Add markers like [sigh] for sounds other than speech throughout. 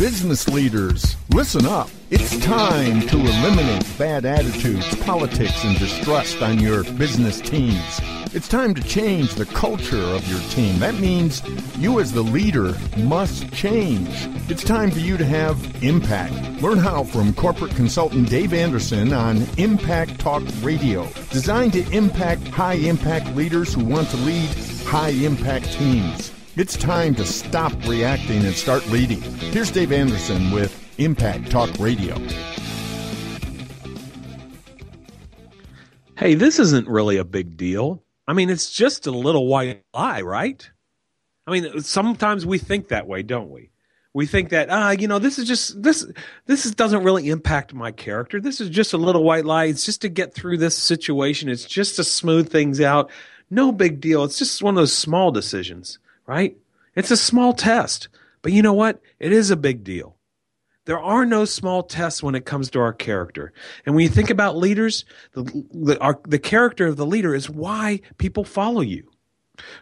Business leaders, listen up. It's time to eliminate bad attitudes, politics, and distrust on your business teams. It's time to change the culture of your team. That means you, as the leader, must change. It's time for you to have impact. Learn how from corporate consultant Dave Anderson on Impact Talk Radio, designed to impact high impact leaders who want to lead high impact teams. It's time to stop reacting and start leading. Here's Dave Anderson with Impact Talk Radio. Hey, this isn't really a big deal. I mean, it's just a little white lie, right? I mean, sometimes we think that way, don't we? We think that ah, uh, you know, this is just this this is, doesn't really impact my character. This is just a little white lie. It's just to get through this situation. It's just to smooth things out. No big deal. It's just one of those small decisions right? It's a small test, but you know what? It is a big deal. There are no small tests when it comes to our character. And when you think about leaders, the, the, our, the character of the leader is why people follow you.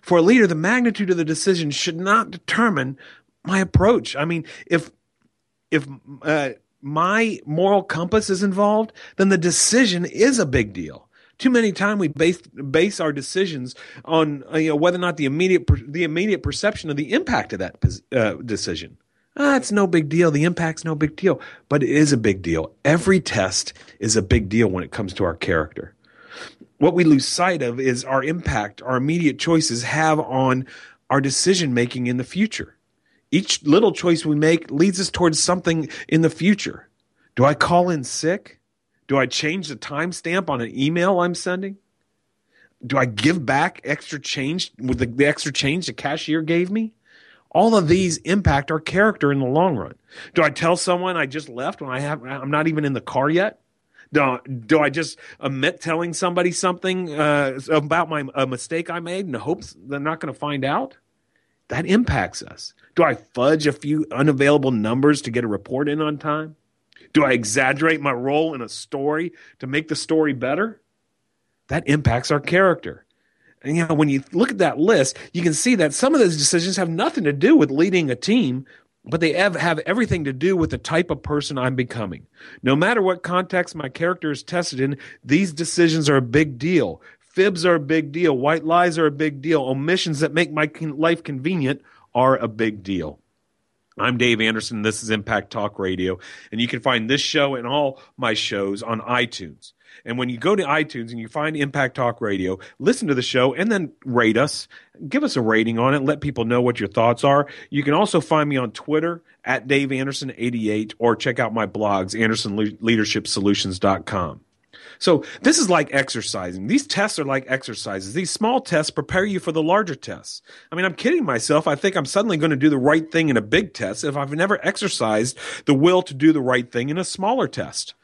For a leader, the magnitude of the decision should not determine my approach. I mean, if if uh, my moral compass is involved, then the decision is a big deal. Too many times we base base our decisions on uh, you know, whether or not the immediate the immediate perception of the impact of that uh, decision. Ah, it's no big deal. The impact's no big deal, but it is a big deal. Every test is a big deal when it comes to our character. What we lose sight of is our impact our immediate choices have on our decision making in the future. Each little choice we make leads us towards something in the future. Do I call in sick? Do I change the timestamp on an email I'm sending? Do I give back extra change with the, the extra change the cashier gave me? All of these impact our character in the long run. Do I tell someone I just left when I have I'm not even in the car yet? Do, do I just omit telling somebody something uh, about my a mistake I made in the hopes they're not going to find out? That impacts us. Do I fudge a few unavailable numbers to get a report in on time? Do I exaggerate my role in a story to make the story better? That impacts our character. And you know, when you look at that list, you can see that some of those decisions have nothing to do with leading a team, but they have, have everything to do with the type of person I'm becoming. No matter what context my character is tested in, these decisions are a big deal. Fibs are a big deal. White lies are a big deal. Omissions that make my life convenient are a big deal. I'm Dave Anderson. This is Impact Talk Radio. And you can find this show and all my shows on iTunes. And when you go to iTunes and you find Impact Talk Radio, listen to the show and then rate us. Give us a rating on it. Let people know what your thoughts are. You can also find me on Twitter at Dave Anderson88 or check out my blogs, AndersonLeadershipSolutions.com. So this is like exercising. These tests are like exercises. These small tests prepare you for the larger tests. I mean, I'm kidding myself. I think I'm suddenly going to do the right thing in a big test if I've never exercised the will to do the right thing in a smaller test.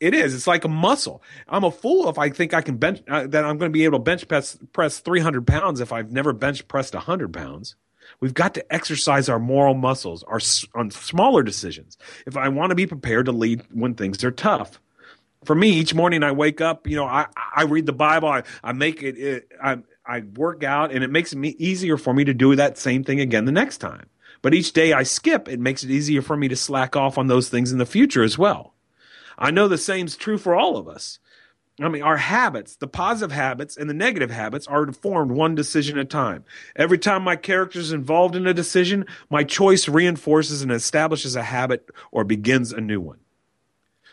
It is. It's like a muscle. I'm a fool if I think I can bench uh, that I'm going to be able to bench press, press 300 pounds if I've never bench pressed 100 pounds. We've got to exercise our moral muscles, our on smaller decisions. If I want to be prepared to lead when things are tough for me, each morning I wake up, you know, I, I read the Bible, I, I make it, it I, I work out, and it makes it easier for me to do that same thing again the next time. But each day I skip, it makes it easier for me to slack off on those things in the future as well. I know the same's true for all of us. I mean, our habits, the positive habits and the negative habits are formed one decision at a time. Every time my character is involved in a decision, my choice reinforces and establishes a habit or begins a new one.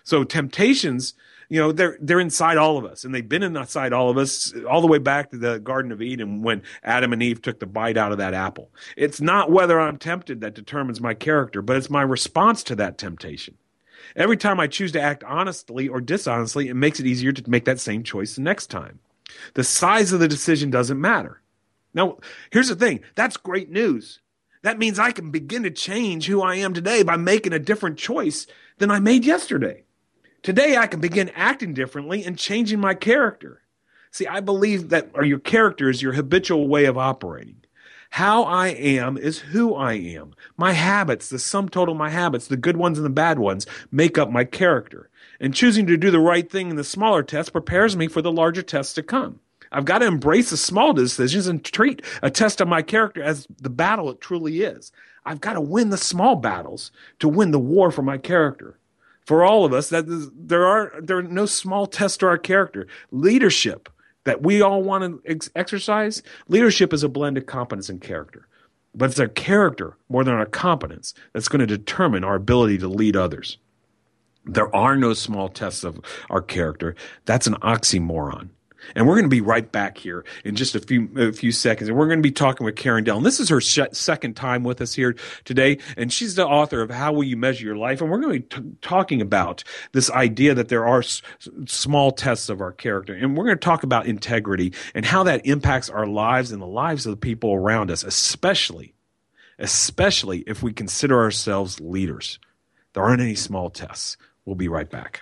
So temptations, you know, they're they're inside all of us, and they've been inside all of us all the way back to the Garden of Eden when Adam and Eve took the bite out of that apple. It's not whether I'm tempted that determines my character, but it's my response to that temptation. Every time I choose to act honestly or dishonestly, it makes it easier to make that same choice the next time. The size of the decision doesn't matter. Now, here's the thing that's great news. That means I can begin to change who I am today by making a different choice than I made yesterday. Today, I can begin acting differently and changing my character. See, I believe that or your character is your habitual way of operating. How I am is who I am. My habits, the sum total of my habits, the good ones and the bad ones, make up my character. And choosing to do the right thing in the smaller test prepares me for the larger tests to come. I've got to embrace the small decisions and treat a test of my character as the battle it truly is. I've got to win the small battles to win the war for my character. For all of us, that there are there are no small tests to our character. Leadership that we all want to ex- exercise. Leadership is a blend of competence and character, but it's our character more than our competence that's going to determine our ability to lead others. There are no small tests of our character. That's an oxymoron. And we're going to be right back here in just a few a few seconds. And we're going to be talking with Karen Dillon. And This is her sh- second time with us here today, and she's the author of How Will You Measure Your Life? And we're going to be t- talking about this idea that there are s- small tests of our character, and we're going to talk about integrity and how that impacts our lives and the lives of the people around us, especially especially if we consider ourselves leaders. There aren't any small tests. We'll be right back.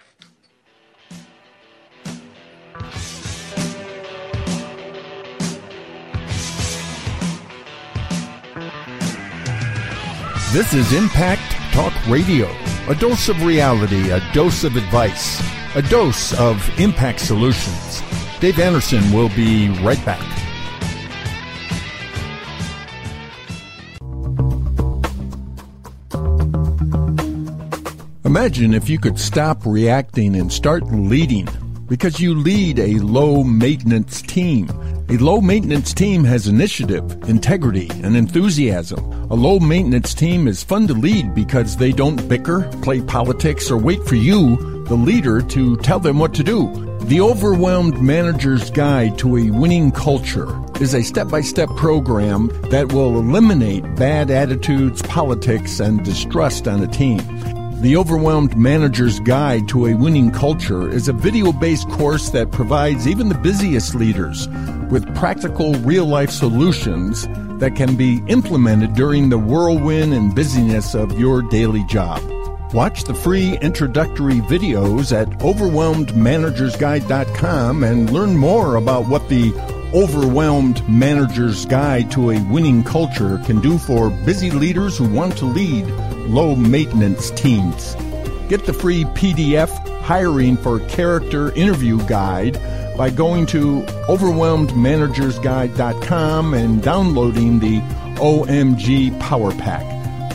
This is Impact Talk Radio. A dose of reality, a dose of advice, a dose of impact solutions. Dave Anderson will be right back. Imagine if you could stop reacting and start leading because you lead a low maintenance team. A low maintenance team has initiative, integrity, and enthusiasm. A low maintenance team is fun to lead because they don't bicker, play politics, or wait for you, the leader, to tell them what to do. The Overwhelmed Manager's Guide to a Winning Culture is a step by step program that will eliminate bad attitudes, politics, and distrust on a team. The Overwhelmed Manager's Guide to a Winning Culture is a video based course that provides even the busiest leaders with practical real life solutions that can be implemented during the whirlwind and busyness of your daily job. Watch the free introductory videos at overwhelmedmanagersguide.com and learn more about what the Overwhelmed Manager's Guide to a Winning Culture can do for busy leaders who want to lead low maintenance teams. Get the free PDF Hiring for Character Interview Guide by going to overwhelmedmanagersguide.com and downloading the OMG Power Pack.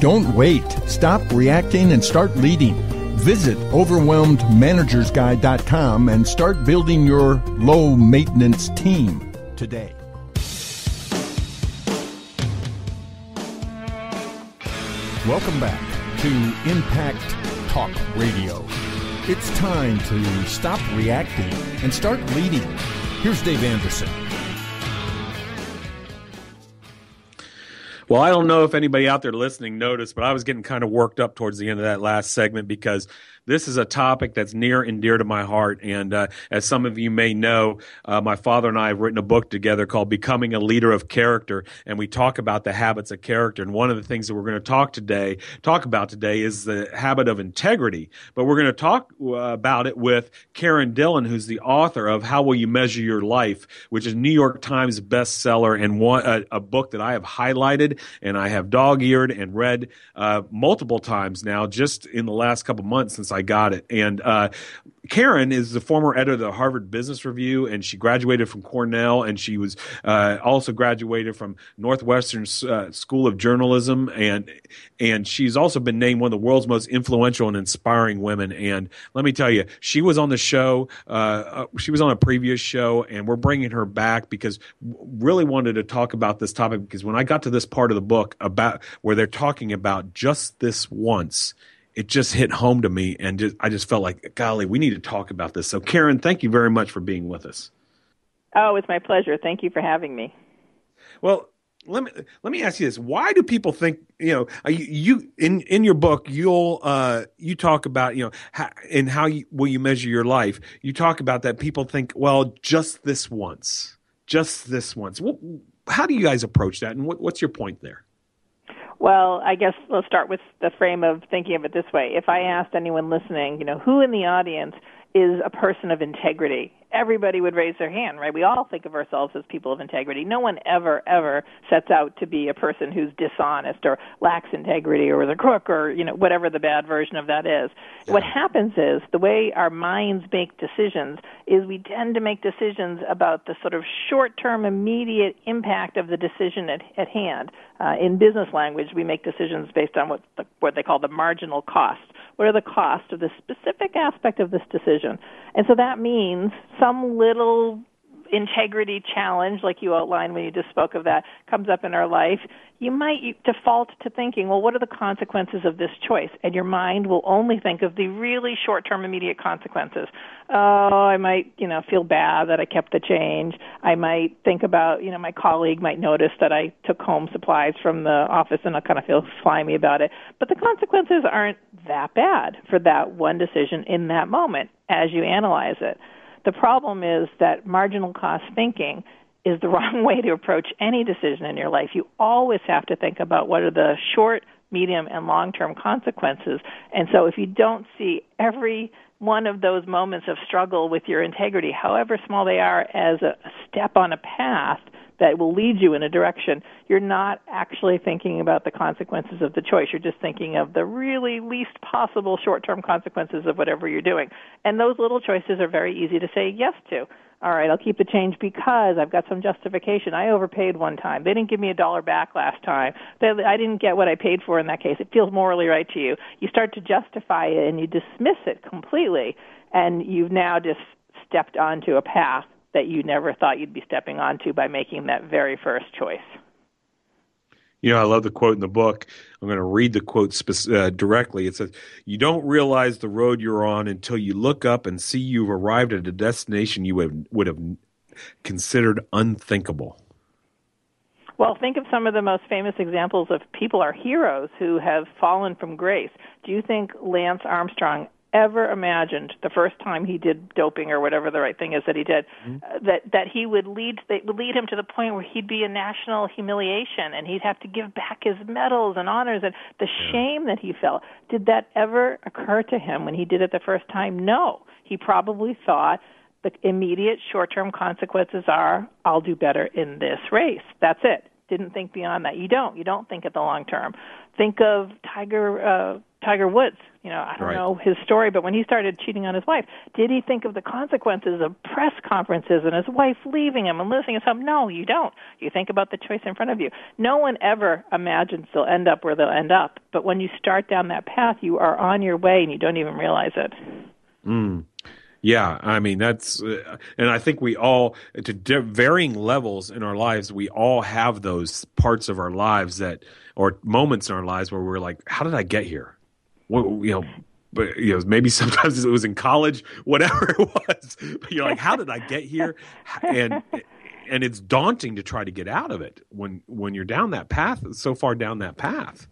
Don't wait. Stop reacting and start leading. Visit overwhelmedmanagersguide.com and start building your low maintenance team today. Welcome back to Impact Talk Radio. It's time to stop reacting and start leading. Here's Dave Anderson. Well, I don't know if anybody out there listening noticed, but I was getting kind of worked up towards the end of that last segment because this is a topic that's near and dear to my heart. And uh, as some of you may know, uh, my father and I have written a book together called Becoming a Leader of Character, and we talk about the habits of character. And one of the things that we're going to talk today, talk about today, is the habit of integrity. But we're going to talk uh, about it with Karen Dillon, who's the author of How Will You Measure Your Life, which is New York Times bestseller and one, a, a book that I have highlighted and I have dog-eared and read uh, multiple times now, just in the last couple months since I got it. And uh, Karen is the former editor of the Harvard Business Review, and she graduated from Cornell, and she was uh, also graduated from Northwestern uh, School of Journalism, and and she's also been named one of the world's most influential and inspiring women. And let me tell you, she was on the show. Uh, uh she was on a previous show, and we're bringing her back because really wanted to talk about this topic. Because when I got to this part of the book about where they're talking about just this once it just hit home to me and just, I just felt like, golly, we need to talk about this. So, Karen, thank you very much for being with us. Oh, it's my pleasure. Thank you for having me. Well, let me let me ask you this: Why do people think you know you, you in in your book you'll uh, you talk about you know how, and how you, will you measure your life? You talk about that people think well just this once, just this once. how do you guys approach that, and what, what's your point there? Well, I guess let's start with the frame of thinking of it this way. If I asked anyone listening, you know, who in the audience is a person of integrity. Everybody would raise their hand, right? We all think of ourselves as people of integrity. No one ever, ever sets out to be a person who's dishonest or lacks integrity or is a crook or, you know, whatever the bad version of that is. Yeah. What happens is the way our minds make decisions is we tend to make decisions about the sort of short term, immediate impact of the decision at, at hand. Uh, in business language, we make decisions based on what, the, what they call the marginal cost what are the costs of this specific aspect of this decision? And so that means some little integrity challenge, like you outlined when you just spoke of that, comes up in our life, you might default to thinking, well, what are the consequences of this choice? And your mind will only think of the really short-term, immediate consequences. Oh, I might, you know, feel bad that I kept the change. I might think about, you know, my colleague might notice that I took home supplies from the office and I'll kind of feel slimy about it. But the consequences aren't that bad for that one decision in that moment as you analyze it. The problem is that marginal cost thinking is the [laughs] wrong way to approach any decision in your life. You always have to think about what are the short, medium, and long term consequences. And so if you don't see every one of those moments of struggle with your integrity, however small they are, as a step on a path, that will lead you in a direction, you're not actually thinking about the consequences of the choice. You're just thinking of the really least possible short term consequences of whatever you're doing. And those little choices are very easy to say yes to. All right, I'll keep the change because I've got some justification. I overpaid one time. They didn't give me a dollar back last time. I didn't get what I paid for in that case. It feels morally right to you. You start to justify it and you dismiss it completely, and you've now just stepped onto a path that you never thought you'd be stepping onto by making that very first choice. You know, I love the quote in the book. I'm going to read the quote spe- uh, directly. It says, You don't realize the road you're on until you look up and see you've arrived at a destination you would, would have considered unthinkable. Well, think of some of the most famous examples of people, our heroes, who have fallen from grace. Do you think Lance Armstrong ever imagined the first time he did doping or whatever the right thing is that he did mm-hmm. uh, that that he would lead that would lead him to the point where he'd be a national humiliation and he'd have to give back his medals and honors and the yeah. shame that he felt. Did that ever occur to him when he did it the first time? No. He probably thought the immediate short-term consequences are I'll do better in this race. That's it. Didn't think beyond that. You don't. You don't think at the long term. Think of tiger uh Tiger Woods. You know, I don't right. know his story, but when he started cheating on his wife, did he think of the consequences of press conferences and his wife leaving him and losing his home? No, you don't. You think about the choice in front of you. No one ever imagines they'll end up where they'll end up, but when you start down that path, you are on your way and you don't even realize it. Mm. Yeah, I mean that's, uh, and I think we all, to de- varying levels in our lives, we all have those parts of our lives that, or moments in our lives where we're like, "How did I get here?" You know, but you know, maybe [laughs] sometimes it was in college, whatever it was. But you're like, how did I get here? And and it's daunting to try to get out of it when when you're down that path, so far down that path.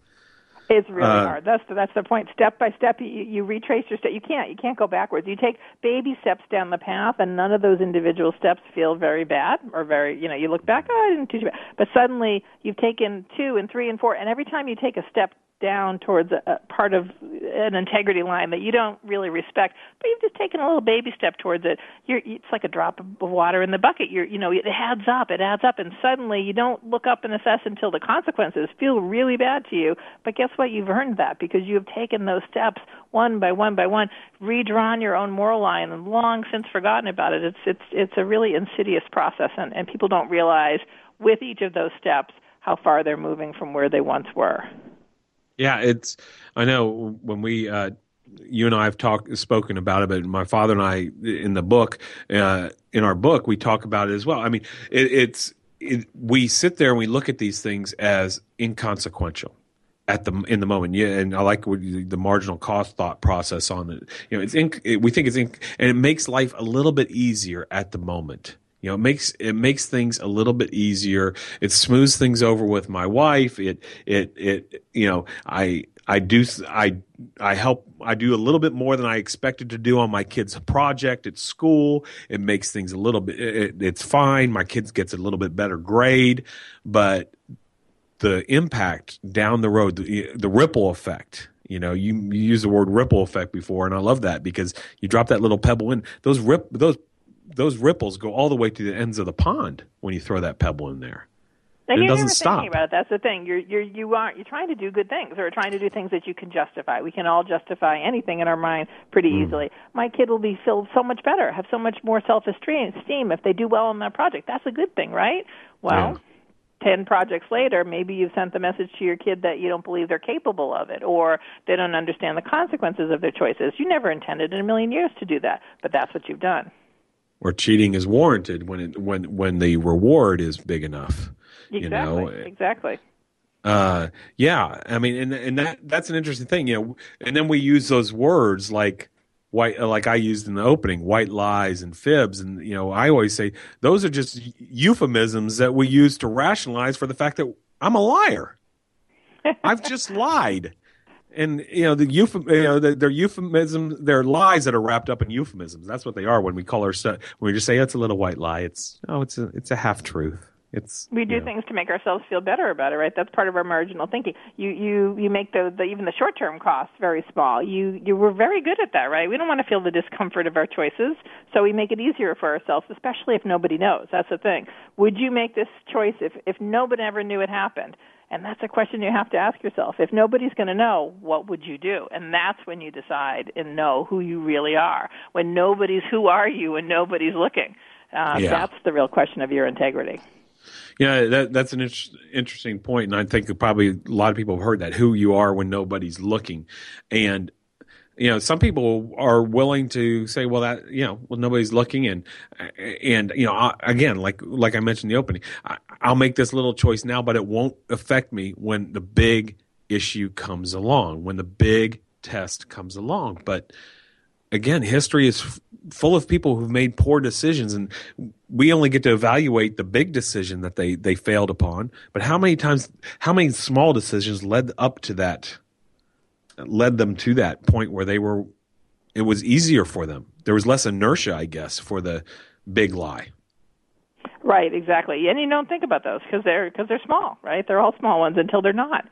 It's really uh, hard. That's the, that's the point. Step by step, you, you retrace your step. You can't you can't go backwards. You take baby steps down the path, and none of those individual steps feel very bad or very you know. You look back, oh, I didn't do too bad. But suddenly you've taken two and three and four, and every time you take a step down towards a, a part of an integrity line that you don't really respect, but you've just taken a little baby step towards it. You're, it's like a drop of water in the bucket. You're, you know, it adds up, it adds up, and suddenly you don't look up and assess until the consequences feel really bad to you. But guess what? You've earned that because you have taken those steps one by one by one, redrawn your own moral line, and long since forgotten about it. It's it's it's a really insidious process, and, and people don't realize with each of those steps how far they're moving from where they once were. Yeah, it's. I know when we. Uh, you and I have talked, spoken about it, but my father and I, in the book, uh, in our book, we talk about it as well. I mean, it, it's it, we sit there and we look at these things as inconsequential at the in the moment. Yeah, and I like the marginal cost thought process on it. You know, it's it, we think it's and it makes life a little bit easier at the moment. You know, it makes it makes things a little bit easier. It smooths things over with my wife. It it it you know, I I do I I help I do a little bit more than I expected to do on my kid's project at school. It makes things a little bit it, it's fine. My kids gets a little bit better grade, but the impact down the road, the, the ripple effect You know, you, you use the word ripple effect before, and I love that because you drop that little pebble in. Those rip those those ripples go all the way to the ends of the pond when you throw that pebble in there. And it you're doesn't never stop. thinking about it. That's the thing. You're you're you aren't you're trying to do good things or trying to do things that you can justify. We can all justify anything in our mind pretty Hmm. easily. My kid will be feel so much better, have so much more self esteem if they do well on that project. That's a good thing, right? Well, ten projects later, maybe you've sent the message to your kid that you don't believe they're capable of it, or they don't understand the consequences of their choices. You never intended in a million years to do that, but that's what you've done. Or cheating is warranted when it, when when the reward is big enough. Exactly. You know, exactly. Uh, yeah, I mean, and and that that's an interesting thing, you know. And then we use those words like white, like I used in the opening, white lies and fibs, and you know, I always say those are just euphemisms that we use to rationalize for the fact that I'm a liar. [laughs] I've just lied. And you know the euphem, you know the, they're euphemisms, they're lies that are wrapped up in euphemisms. That's what they are when we call our stuff. When we just say oh, it's a little white lie, it's oh, it's a it's a half truth. It's we do you know. things to make ourselves feel better about it, right? That's part of our marginal thinking. You you you make the, the even the short term costs very small. You you were very good at that, right? We don't want to feel the discomfort of our choices, so we make it easier for ourselves, especially if nobody knows. That's the thing. Would you make this choice if if nobody ever knew it happened? And that's a question you have to ask yourself. If nobody's going to know, what would you do? And that's when you decide and know who you really are. When nobody's who are you and nobody's looking. Uh, Yeah. That's the real question of your integrity. Yeah, that, that's an inter- interesting point, and I think probably a lot of people have heard that who you are when nobody's looking, and you know some people are willing to say, well, that you know, well, nobody's looking, and and you know, I, again, like like I mentioned in the opening, I, I'll make this little choice now, but it won't affect me when the big issue comes along, when the big test comes along, but again, history is f- full of people who've made poor decisions, and we only get to evaluate the big decision that they they failed upon. But how many times, how many small decisions led up to that, led them to that point where they were, it was easier for them. There was less inertia, I guess, for the big lie. Right, exactly. And you don't think about those because they're because they're small, right? They're all small ones until they're not.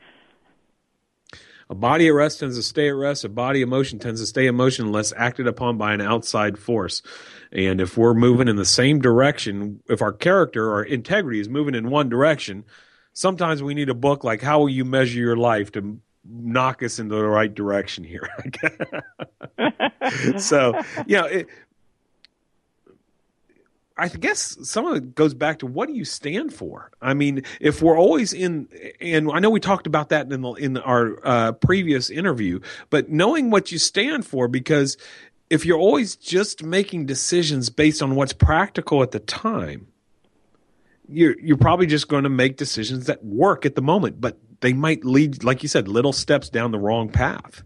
A body at rest tends to stay at rest. A body emotion tends to stay in motion unless acted upon by an outside force. And if we're moving in the same direction, if our character or integrity is moving in one direction, sometimes we need a book like How Will You Measure Your Life to knock us into the right direction here. [laughs] [laughs] so, you know, it, I guess some of it goes back to what do you stand for? I mean, if we're always in, and I know we talked about that in the, in our uh, previous interview, but knowing what you stand for, because if you're always just making decisions based on what's practical at the time, you're you're probably just going to make decisions that work at the moment, but they might lead, like you said, little steps down the wrong path.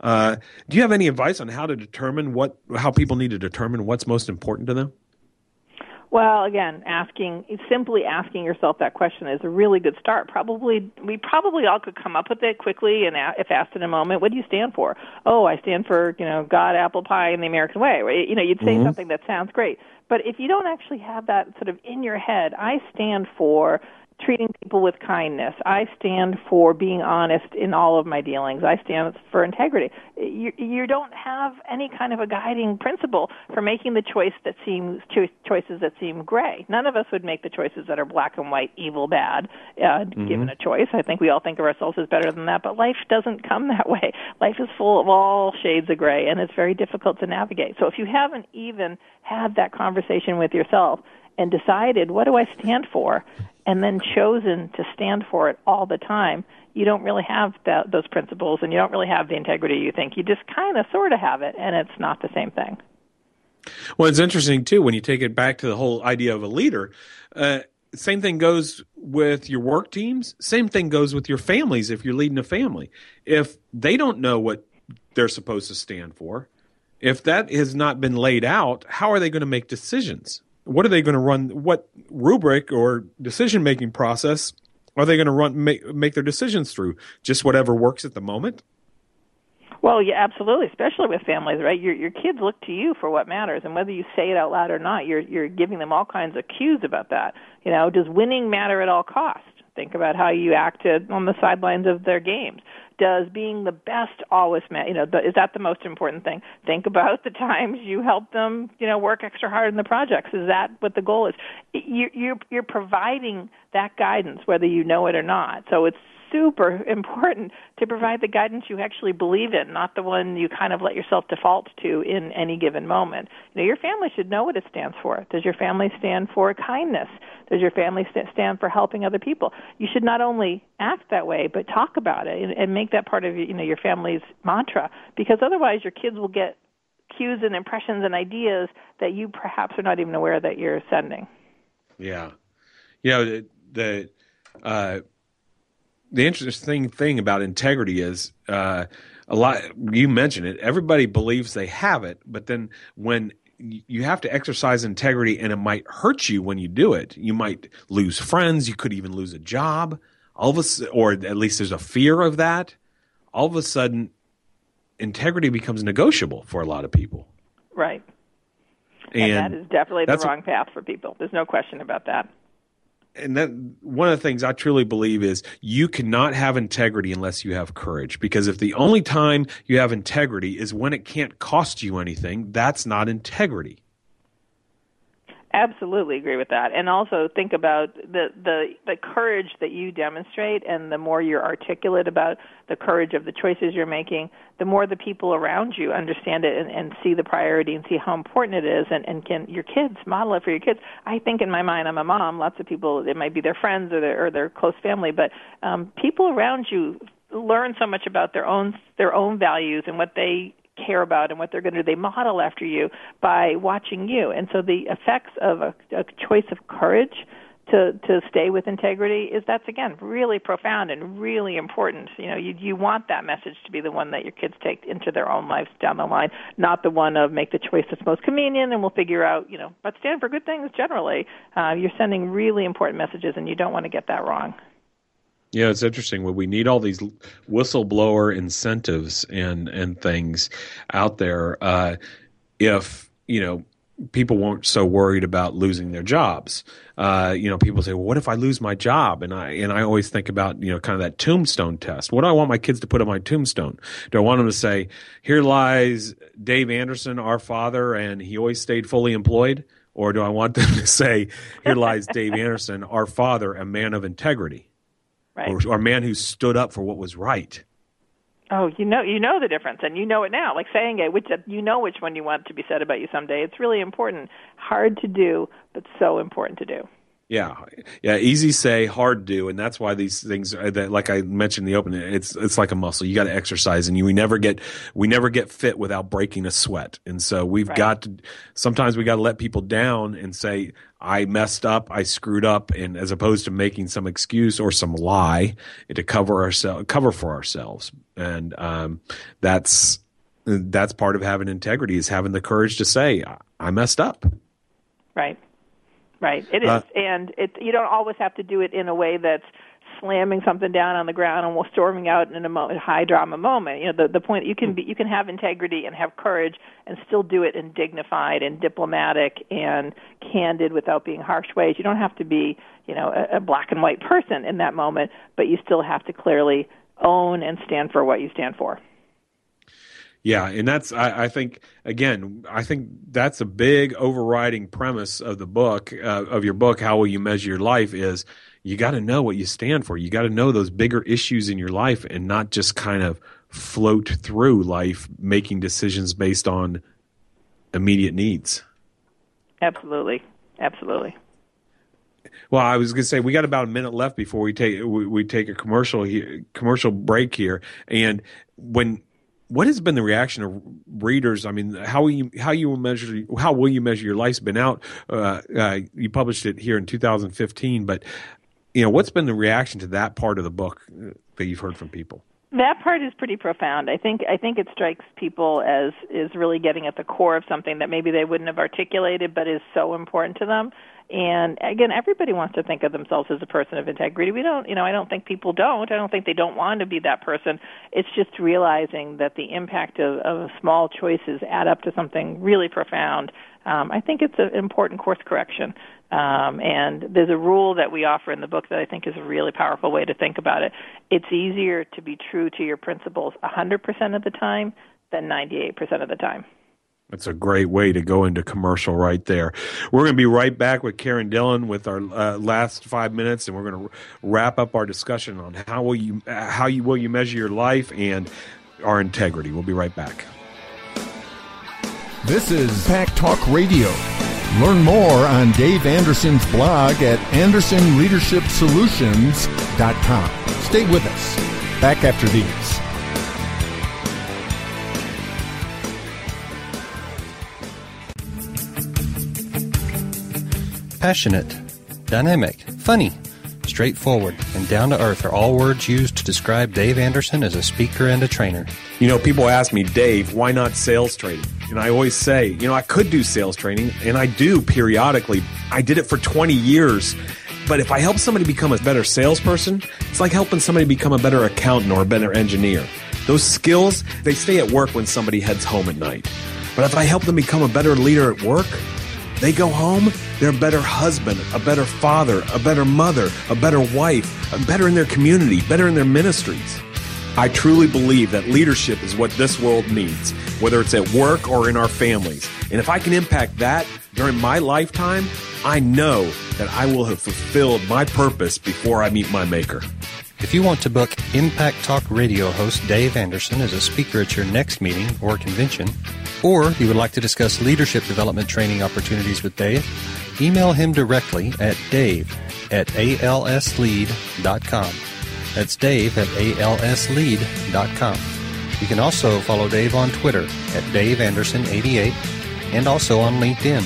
Uh, do you have any advice on how to determine what how people need to determine what's most important to them? Well, again, asking simply asking yourself that question is a really good start. Probably we probably all could come up with it quickly, and a- if asked in a moment, what do you stand for? Oh, I stand for you know God, apple pie, and the American way. Right? You know, you'd say something that sounds great, but if you don't actually have that sort of in your head, I stand for treating people with kindness. I stand for being honest in all of my dealings. I stand for integrity. You, you don't have any kind of a guiding principle for making the choice that seems cho- choices that seem gray. None of us would make the choices that are black and white, evil, bad, uh, given a choice. I think we all think of ourselves as better than that, but life doesn't come [laughs] that way. Life is full of all shades of gray, and it's very difficult to navigate. So if you haven't even had that conversation with yourself and decided, what do I stand for? and then chosen to stand for it all the time, you don't really have that, those principles and you don't really have the integrity you think. You just kind of sort of have it, and it's not the same thing. Well, it's interesting too when you take it back to the whole idea of a leader. Uh, same thing goes with your work teams. Same thing goes with your families if you're leading a family. If they don't know what they're supposed to stand for, if that has not been laid out, how are they going to make decisions? What are they going to run? What rubric or decision making process are they going to run make, make their decisions through? Just whatever works at the moment. Well, yeah, absolutely, especially with families, right? Your your kids look to you for what matters, and whether you say it out loud or not, you're you're giving them all kinds of cues about that. You know, does winning matter at all costs? Think about how you acted on the sidelines of their games. Does being the best always matter? You know, the, is that the most important thing? Think about the times you help them, you know, work extra hard in the projects. Is that what the goal is? You, you're you're providing that guidance whether you know it or not. So it's super [laughs] important to provide the guidance you actually believe in, not the one you kind of let yourself default to in any given moment. You know, your family should know what it stands for. Does your family stand for kindness? Does your family stand for helping other people? You should not only act that way, but talk about it and, and make that part of you know your family's mantra, because otherwise your kids will get cues and impressions and ideas that you perhaps are not even aware that you're sending. Yeah, you know the, the uh, the interesting thing about integrity is uh, a lot. You mentioned it. Everybody believes they have it, but then when you have to exercise integrity, and it might hurt you when you do it. You might lose friends. You could even lose a job. All of a or at least there's a fear of that. All of a sudden, integrity becomes negotiable for a lot of people. Right. And, and that is definitely the wrong path for people. There's no question about that and that one of the things I truly believe is you cannot have integrity unless you have courage. Because if the only time you have integrity is when it can't cost you anything, that's not integrity. Absolutely agree with that, and also think about the the the courage that you demonstrate, and the more you're articulate about the courage of the choices you're making, the more the people around you understand it and, and see the priority and see how important it is, and and can your kids model it for your kids. I think in my mind, I'm a mom. Lots of people, it might be their friends or their or their close family, but um, people around you learn so much about their own their own values and what they care about and what they're going to do. They model after you by watching you. And so the effects of a, a choice of courage to to stay with integrity is that's again really profound and really important. You know, you you want that message to be the one that your kids take into their own lives down the line, not the one of make the choice that's most convenient and we'll figure out, you know, but stand for good things generally. Uh, you're sending really important messages and you don't want to get that wrong. Yeah, it's interesting. When we need all these whistleblower incentives and and things out there, uh, if you know people weren't so worried about losing their jobs. Uh, you know, people say, "Well, what if I lose my job?" And I and I always think about you know kind of that tombstone test. What do I want my kids to put on my tombstone? Do I want them to say, "Here lies Dave Anderson, our father, and he always stayed fully employed," or do I want them [laughs] to say, "Here lies Dave Anderson, our father, a man of integrity"? Right. or, or a man who stood up for what was right. Oh, you know, you know the difference, and you know it now. Like saying it, which you know which one you want to be said about you someday. It's really important. Hard to do, but so important to do. Yeah, yeah, easy say, hard do, and that's why these things are that, like I mentioned in the opening, it's it's like a muscle. You got to exercise, and you we never get we never get fit without breaking a sweat. And so we've right. got to sometimes we got to let people down and say, I messed up, I screwed up, and as opposed to making some excuse or some lie to cover ourselves, cover for ourselves, and um, that's that's part of having integrity is having the courage to say, I messed up. Right. Right, it is, uh, and it you don't always have to do it in a way that's slamming something down on the ground and storming out in a high drama moment. You know, the the point you can be you can have integrity and have courage and still do it in dignified and diplomatic and candid without being harsh ways. You don't have to be you know a, a black and white person in that moment, but you still have to clearly own and stand for what you stand for. Yeah, and that's I, I, think again I think that's a big overriding premise of the book uh, of your book. How will you measure your life? Is you got to know what you stand for. You got to know those bigger issues in your life, and not just kind of float through life making decisions based on immediate needs. Absolutely, absolutely. Well, I was going to say we got about a minute left before we take we, we take a commercial here, commercial break here, and when what has been the reaction of readers? I mean, how will you how you will measure how will you measure your life's been out? Uh, uh, you published it here in 2015, but you know what's been the reaction to that part of the book that you've heard from people? That part is pretty profound. I think I think it strikes people as is really getting at the core of something that maybe they wouldn't have articulated, but is so important to them. And again, everybody wants to think of themselves as a person of integrity. We don't, you know, I don't think people don't. I don't think they don't want to be that person. It's just realizing that the impact of, of small choices add up to something really profound. Um, I think it's an important course correction Um, and there's a rule that we offer in the book that I think is a really powerful way to think about it. It's easier to be true to your principles 100% of the time than 98% of the time. That's a great way to go into commercial right there. We're going to be right back with Karen Dillon with our uh, last five minutes, and we're going to wrap up our discussion on how will you how you will you measure your life and our integrity. We'll be right back. This is Pack Talk Radio. Learn more on Dave Anderson's blog at AndersonLeadershipSolutions.com. Stay with us. Back after these. Passionate, dynamic, funny, straightforward, and down to earth are all words used describe Dave Anderson as a speaker and a trainer. You know, people ask me, Dave, why not sales training? And I always say, you know, I could do sales training, and I do periodically. I did it for 20 years. But if I help somebody become a better salesperson, it's like helping somebody become a better accountant or a better engineer. Those skills, they stay at work when somebody heads home at night. But if I help them become a better leader at work, they go home, they're a better husband, a better father, a better mother, a better wife, better in their community, better in their ministries. I truly believe that leadership is what this world needs, whether it's at work or in our families. And if I can impact that during my lifetime, I know that I will have fulfilled my purpose before I meet my maker. If you want to book Impact Talk radio host Dave Anderson as a speaker at your next meeting or convention, or you would like to discuss leadership development training opportunities with Dave, email him directly at dave at alslead.com. That's Dave at alslead.com. You can also follow Dave on Twitter at DaveAnderson88 and also on LinkedIn.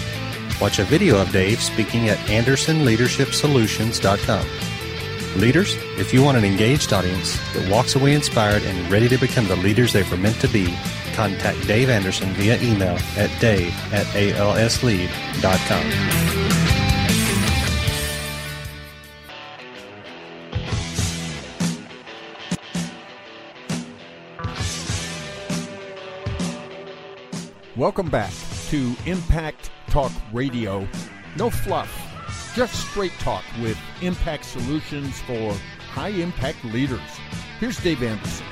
Watch a video of Dave speaking at AndersonLeadershipSolutions.com. Leaders, if you want an engaged audience that walks away inspired and ready to become the leaders they were meant to be, contact Dave Anderson via email at dave at alslead.com. Welcome back to Impact Talk Radio. No fluff, just straight talk with impact solutions for high impact leaders. Here's Dave Anderson.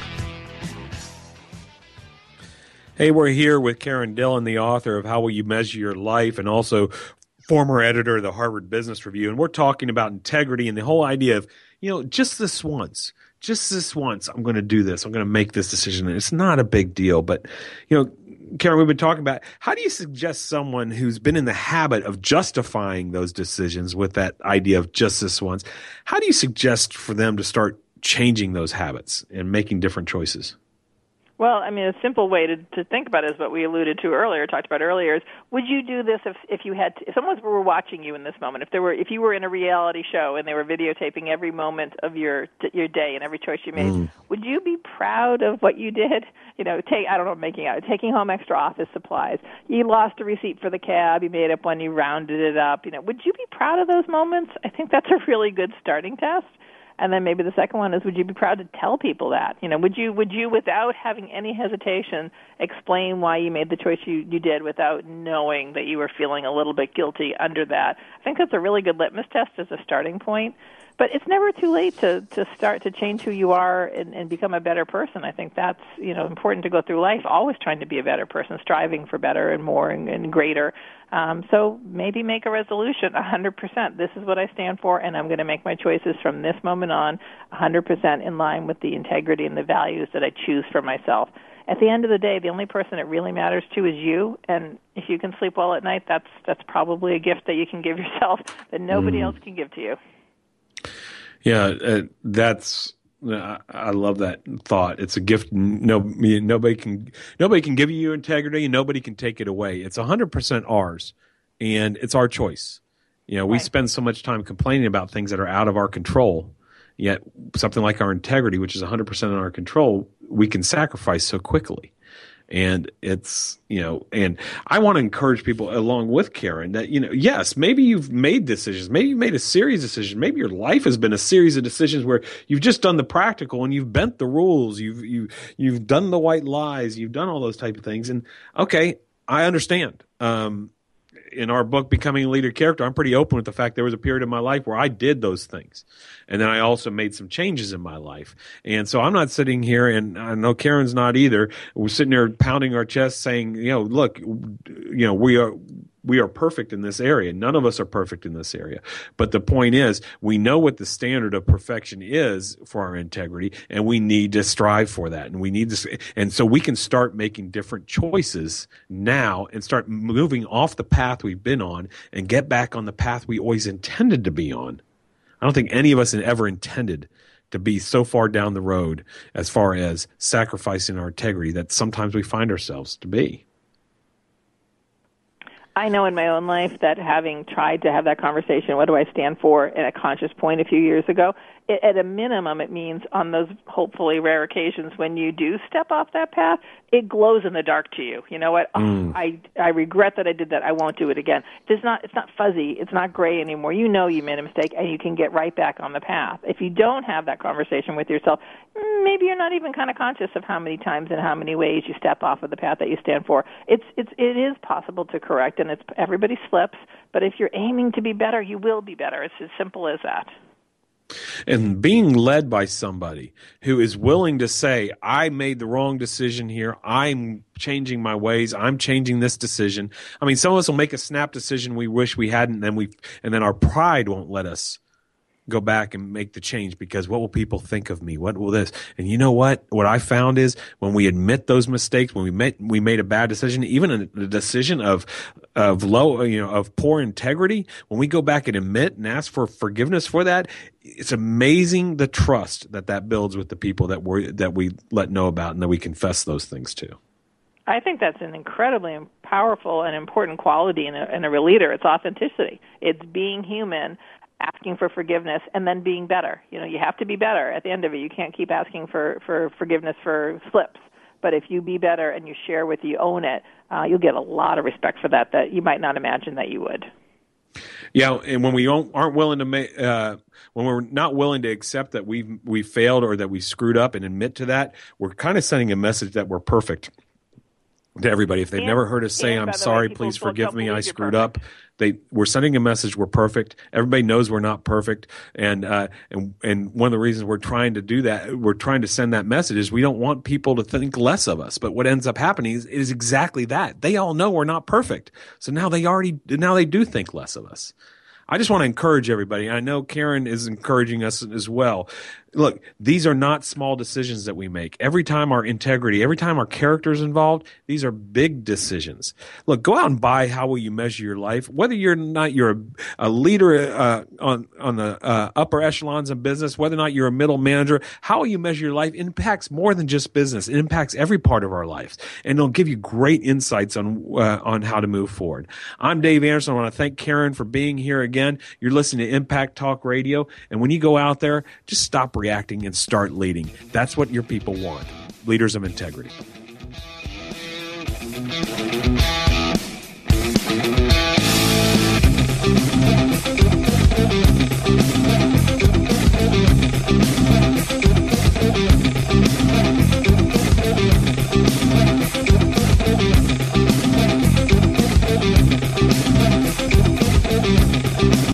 Hey, we're here with Karen Dillon, the author of How Will You Measure Your Life and also former editor of the Harvard Business Review. And we're talking about integrity and the whole idea of, you know, just this once just this once, I'm going to do this. I'm going to make this decision. And it's not a big deal, but you know, Karen, we've been talking about how do you suggest someone who's been in the habit of justifying those decisions with that idea of just this once, how do you suggest for them to start changing those habits and making different choices? Well, I mean, a simple way to, to think about it is what we alluded to earlier, talked about earlier, is would you do this if if you had to, if someone were watching you in this moment, if there were if you were in a reality show and they were videotaping every moment of your your day and every choice you made, mm. would you be proud of what you did? You know, take I don't know, making out taking home extra office supplies. You lost a receipt for the cab, you made up one, you rounded it up. You know, would you be proud of those moments? I think that's a really good starting test. And then maybe the second one is would you be proud to tell people that? You know, would you would you without having any hesitation explain why you made the choice you you did without knowing that you were feeling a little bit guilty under that? I think that's a really good litmus test as a starting point but it's never too late to to start to change who you are and, and become a better person. I think that's you know important to go through life, always trying to be a better person, striving for better and more and, and greater. Um, so maybe make a resolution, 100%. This is what I stand for, and I'm going to make my choices from this moment on, 100% in line with the integrity and the values that I choose for myself. At the end of the day, the only person it really matters to is you, and if you can sleep well at night, that's that's probably a gift that you can give [laughs] yourself that nobody mm. else can give to you. Yeah, uh, that's I love that thought. It's a gift. No, nobody can nobody can give you integrity, and nobody can take it away. It's hundred percent ours, and it's our choice. You know, we right. spend so much time complaining about things that are out of our control. Yet, something like our integrity, which is hundred percent in our control, we can sacrifice so quickly and it's you know and i want to encourage people along with karen that you know yes maybe you've made decisions maybe you've made a series of decisions maybe your life has been a series of decisions where you've just done the practical and you've bent the rules you've you you've done the white lies you've done all those type of things. And okay i understand. Um in our book becoming a leader character i'm pretty open with the fact there was a period of my life where i did those things. And then i also made some changes in my life. And so i'm not sitting here and i know karen's not either we're sitting there pounding our chest saying you know look you know we are we are perfect in this area. None of us are perfect in this area. But the point is, we know what the standard of perfection is for our integrity, and we need to strive for that. And we need to, and so we can start making different choices now and start moving off the path we've been on and get back on the path we always intended to be on. I don't think any of us ever intended to be so far down the road as far as sacrificing our integrity that sometimes we find ourselves to be. I know in my own life that having tried to have that conversation, what do I stand for, in a conscious point a few years ago, at a minimum, it means on those hopefully rare occasions when you do step off that path, it glows in the dark to you. You know what? Mm. Oh, I I regret that I did that. I won't do it again. It's not it's not fuzzy. It's not gray anymore. You know you made a mistake, and you can get right back on the path. If you don't have that conversation with yourself, mm, maybe you're not even kind of conscious of how many times and how many ways you step off of the path that you stand for. It's it's it is possible to correct, and it's everybody slips. But if you're aiming to be better, you will be better. It's as simple as that and being led by somebody who is willing to say i made the wrong decision here. I'm changing my ways. I'm changing this decision. I mean some of us will make a snap decision we wish we hadn't and then we and then our pride won't let us go back and make the change because what will people think of me? What will this? And you know what? What I found is when we admit those mistakes, when we made we made a bad decision, even a, a decision of of low, you know, of poor integrity, when we go back and admit and ask for forgiveness for that, it's amazing the trust that that builds with the people that we that we let know about and that we confess those things to. I think that's an incredibly powerful and important quality in a, in a leader. It's authenticity. It's being human asking for forgiveness and then being better. You know, you have to be better at the end of it. You can't keep asking for for forgiveness for slips. But if you be better and you share with you own it, uh, you'll get a lot of respect for that that you might not imagine that you would. Yeah, and when we aren't willing to make, uh, when we're not willing to accept that we we failed or that we screwed up and admit to that, we're kind of sending a message that we're perfect to everybody. If they've and, never heard us say, "I'm sorry, way, please forgive me, I screwed up," they we're sending a message we're perfect. Everybody knows we're not perfect, and uh, and and one of the reasons we're trying to do that, we're trying to send that message is we don't want people to think less of us. But what ends up happening is, is exactly that. They all know we're not perfect, so now they already now they do think less of us. I just want to encourage everybody. I know Karen is encouraging us as well look, these are not small decisions that we make. Every time our integrity, every time our character is involved, these are big decisions. Look, go out and buy how will you measure your life. Whether you're not you're a, a leader uh, on on the uh, upper echelons of business, whether or not you're a middle manager, how will you measure your life impacts more than just business. It impacts every part of our lives, and it'll give you great insights on uh, on how to move forward. I'm Dave Anderson. I want to thank Karen for being here again. You're listening to Impact Talk Radio, and when you go out there, just stop reacting and start leading. That's what your people want leaders of integrity.